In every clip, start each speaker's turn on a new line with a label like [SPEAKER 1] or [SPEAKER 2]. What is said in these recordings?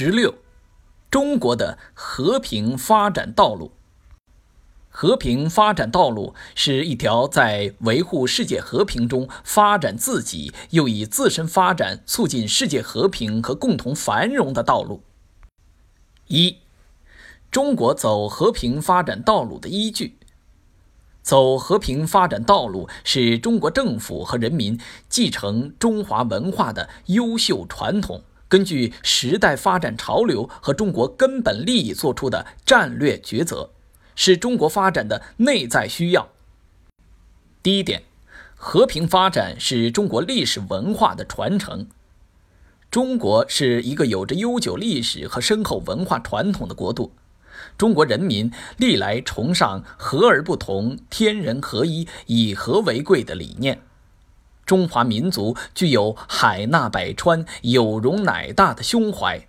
[SPEAKER 1] 十六，中国的和平发展道路。和平发展道路是一条在维护世界和平中发展自己，又以自身发展促进世界和平和共同繁荣的道路。一，中国走和平发展道路的依据。走和平发展道路是中国政府和人民继承中华文化的优秀传统，根据时代发展潮流和中国根本利益做出的战略抉择，是中国发展的内在需要。第一点，和平发展是中国历史文化的传承。中国是一个有着悠久历史和深厚文化传统的国度。中国人民历来崇尚和而不同、天人合一、以和为贵的理念。中华民族具有海纳百川、有容乃大的胸怀，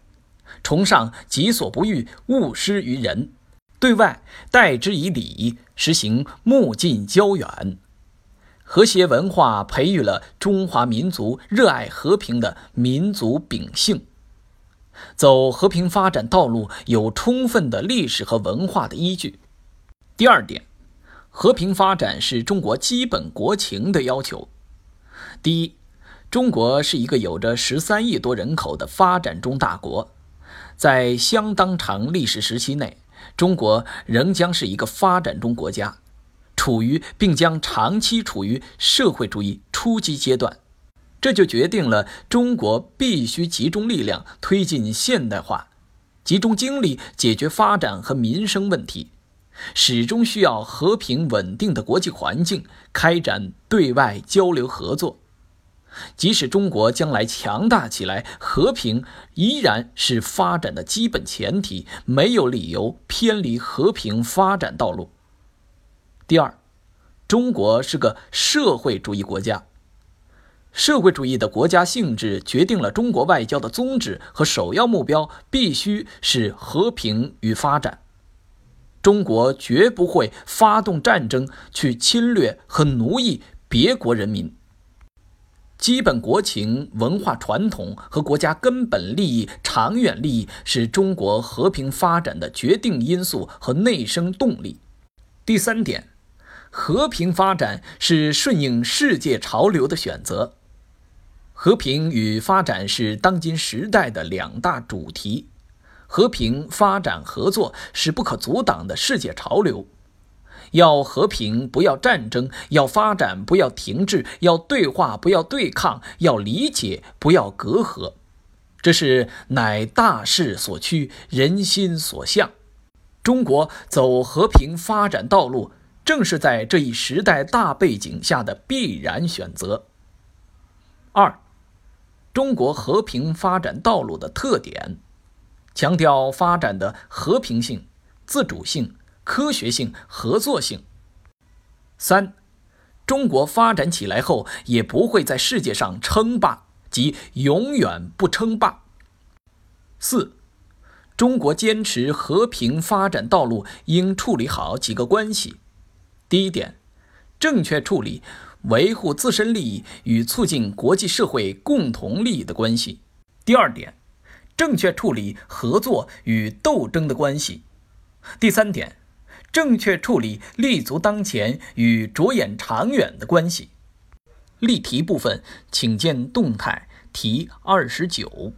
[SPEAKER 1] 崇尚己所不欲，勿施于人，对外待之以礼，实行目近交远。和谐文化培育了中华民族热爱和平的民族秉性。走和平发展道路有充分的历史和文化的依据。第二点，和平发展是中国基本国情的要求。第一，中国是一个有着十三亿多人口的发展中大国，在相当长历史时期内，中国仍将是一个发展中国家，处于并将长期处于社会主义初级阶段。这就决定了中国必须集中力量推进现代化，集中精力解决发展和民生问题，始终需要和平稳定的国际环境，开展对外交流合作。即使中国将来强大起来，和平依然是发展的基本前提，没有理由偏离和平发展道路。第二，中国是个社会主义国家。社会主义的国家性质决定了中国外交的宗旨和首要目标必须是和平与发展。中国绝不会发动战争去侵略和奴役别国人民。基本国情、文化传统和国家根本利益、长远利益是中国和平发展的决定因素和内生动力。第三点，和平发展是顺应世界潮流的选择。和平与发展是当今时代的两大主题，和平发展合作是不可阻挡的世界潮流。要和平，不要战争；要发展，不要停滞；要对话，不要对抗；要理解，不要隔阂。这是乃大势所趋，人心所向。中国走和平发展道路，正是在这一时代大背景下的必然选择。二。中国和平发展道路的特点，强调发展的和平性、自主性、科学性、合作性。三，中国发展起来后也不会在世界上称霸，即永远不称霸。四，中国坚持和平发展道路应处理好几个关系。第一点，正确处理。维护自身利益与促进国际社会共同利益的关系。第二点，正确处理合作与斗争的关系。第三点，正确处理立足当前与着眼长远的关系。例题部分，请见动态题二十九。